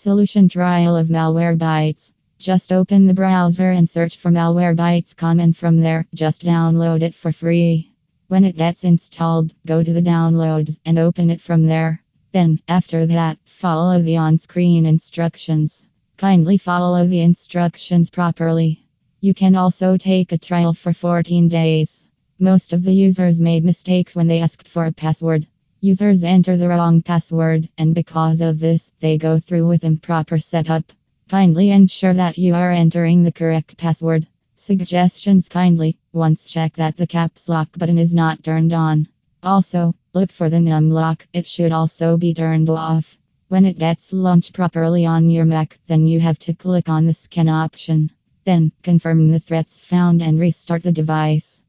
Solution Trial of Malwarebytes. Just open the browser and search for Malwarebytes.com and from there, just download it for free. When it gets installed, go to the downloads and open it from there. Then, after that, follow the on screen instructions. Kindly follow the instructions properly. You can also take a trial for 14 days. Most of the users made mistakes when they asked for a password. Users enter the wrong password, and because of this, they go through with improper setup. Kindly ensure that you are entering the correct password. Suggestions kindly once check that the caps lock button is not turned on. Also, look for the num lock, it should also be turned off. When it gets launched properly on your Mac, then you have to click on the scan option. Then, confirm the threats found and restart the device.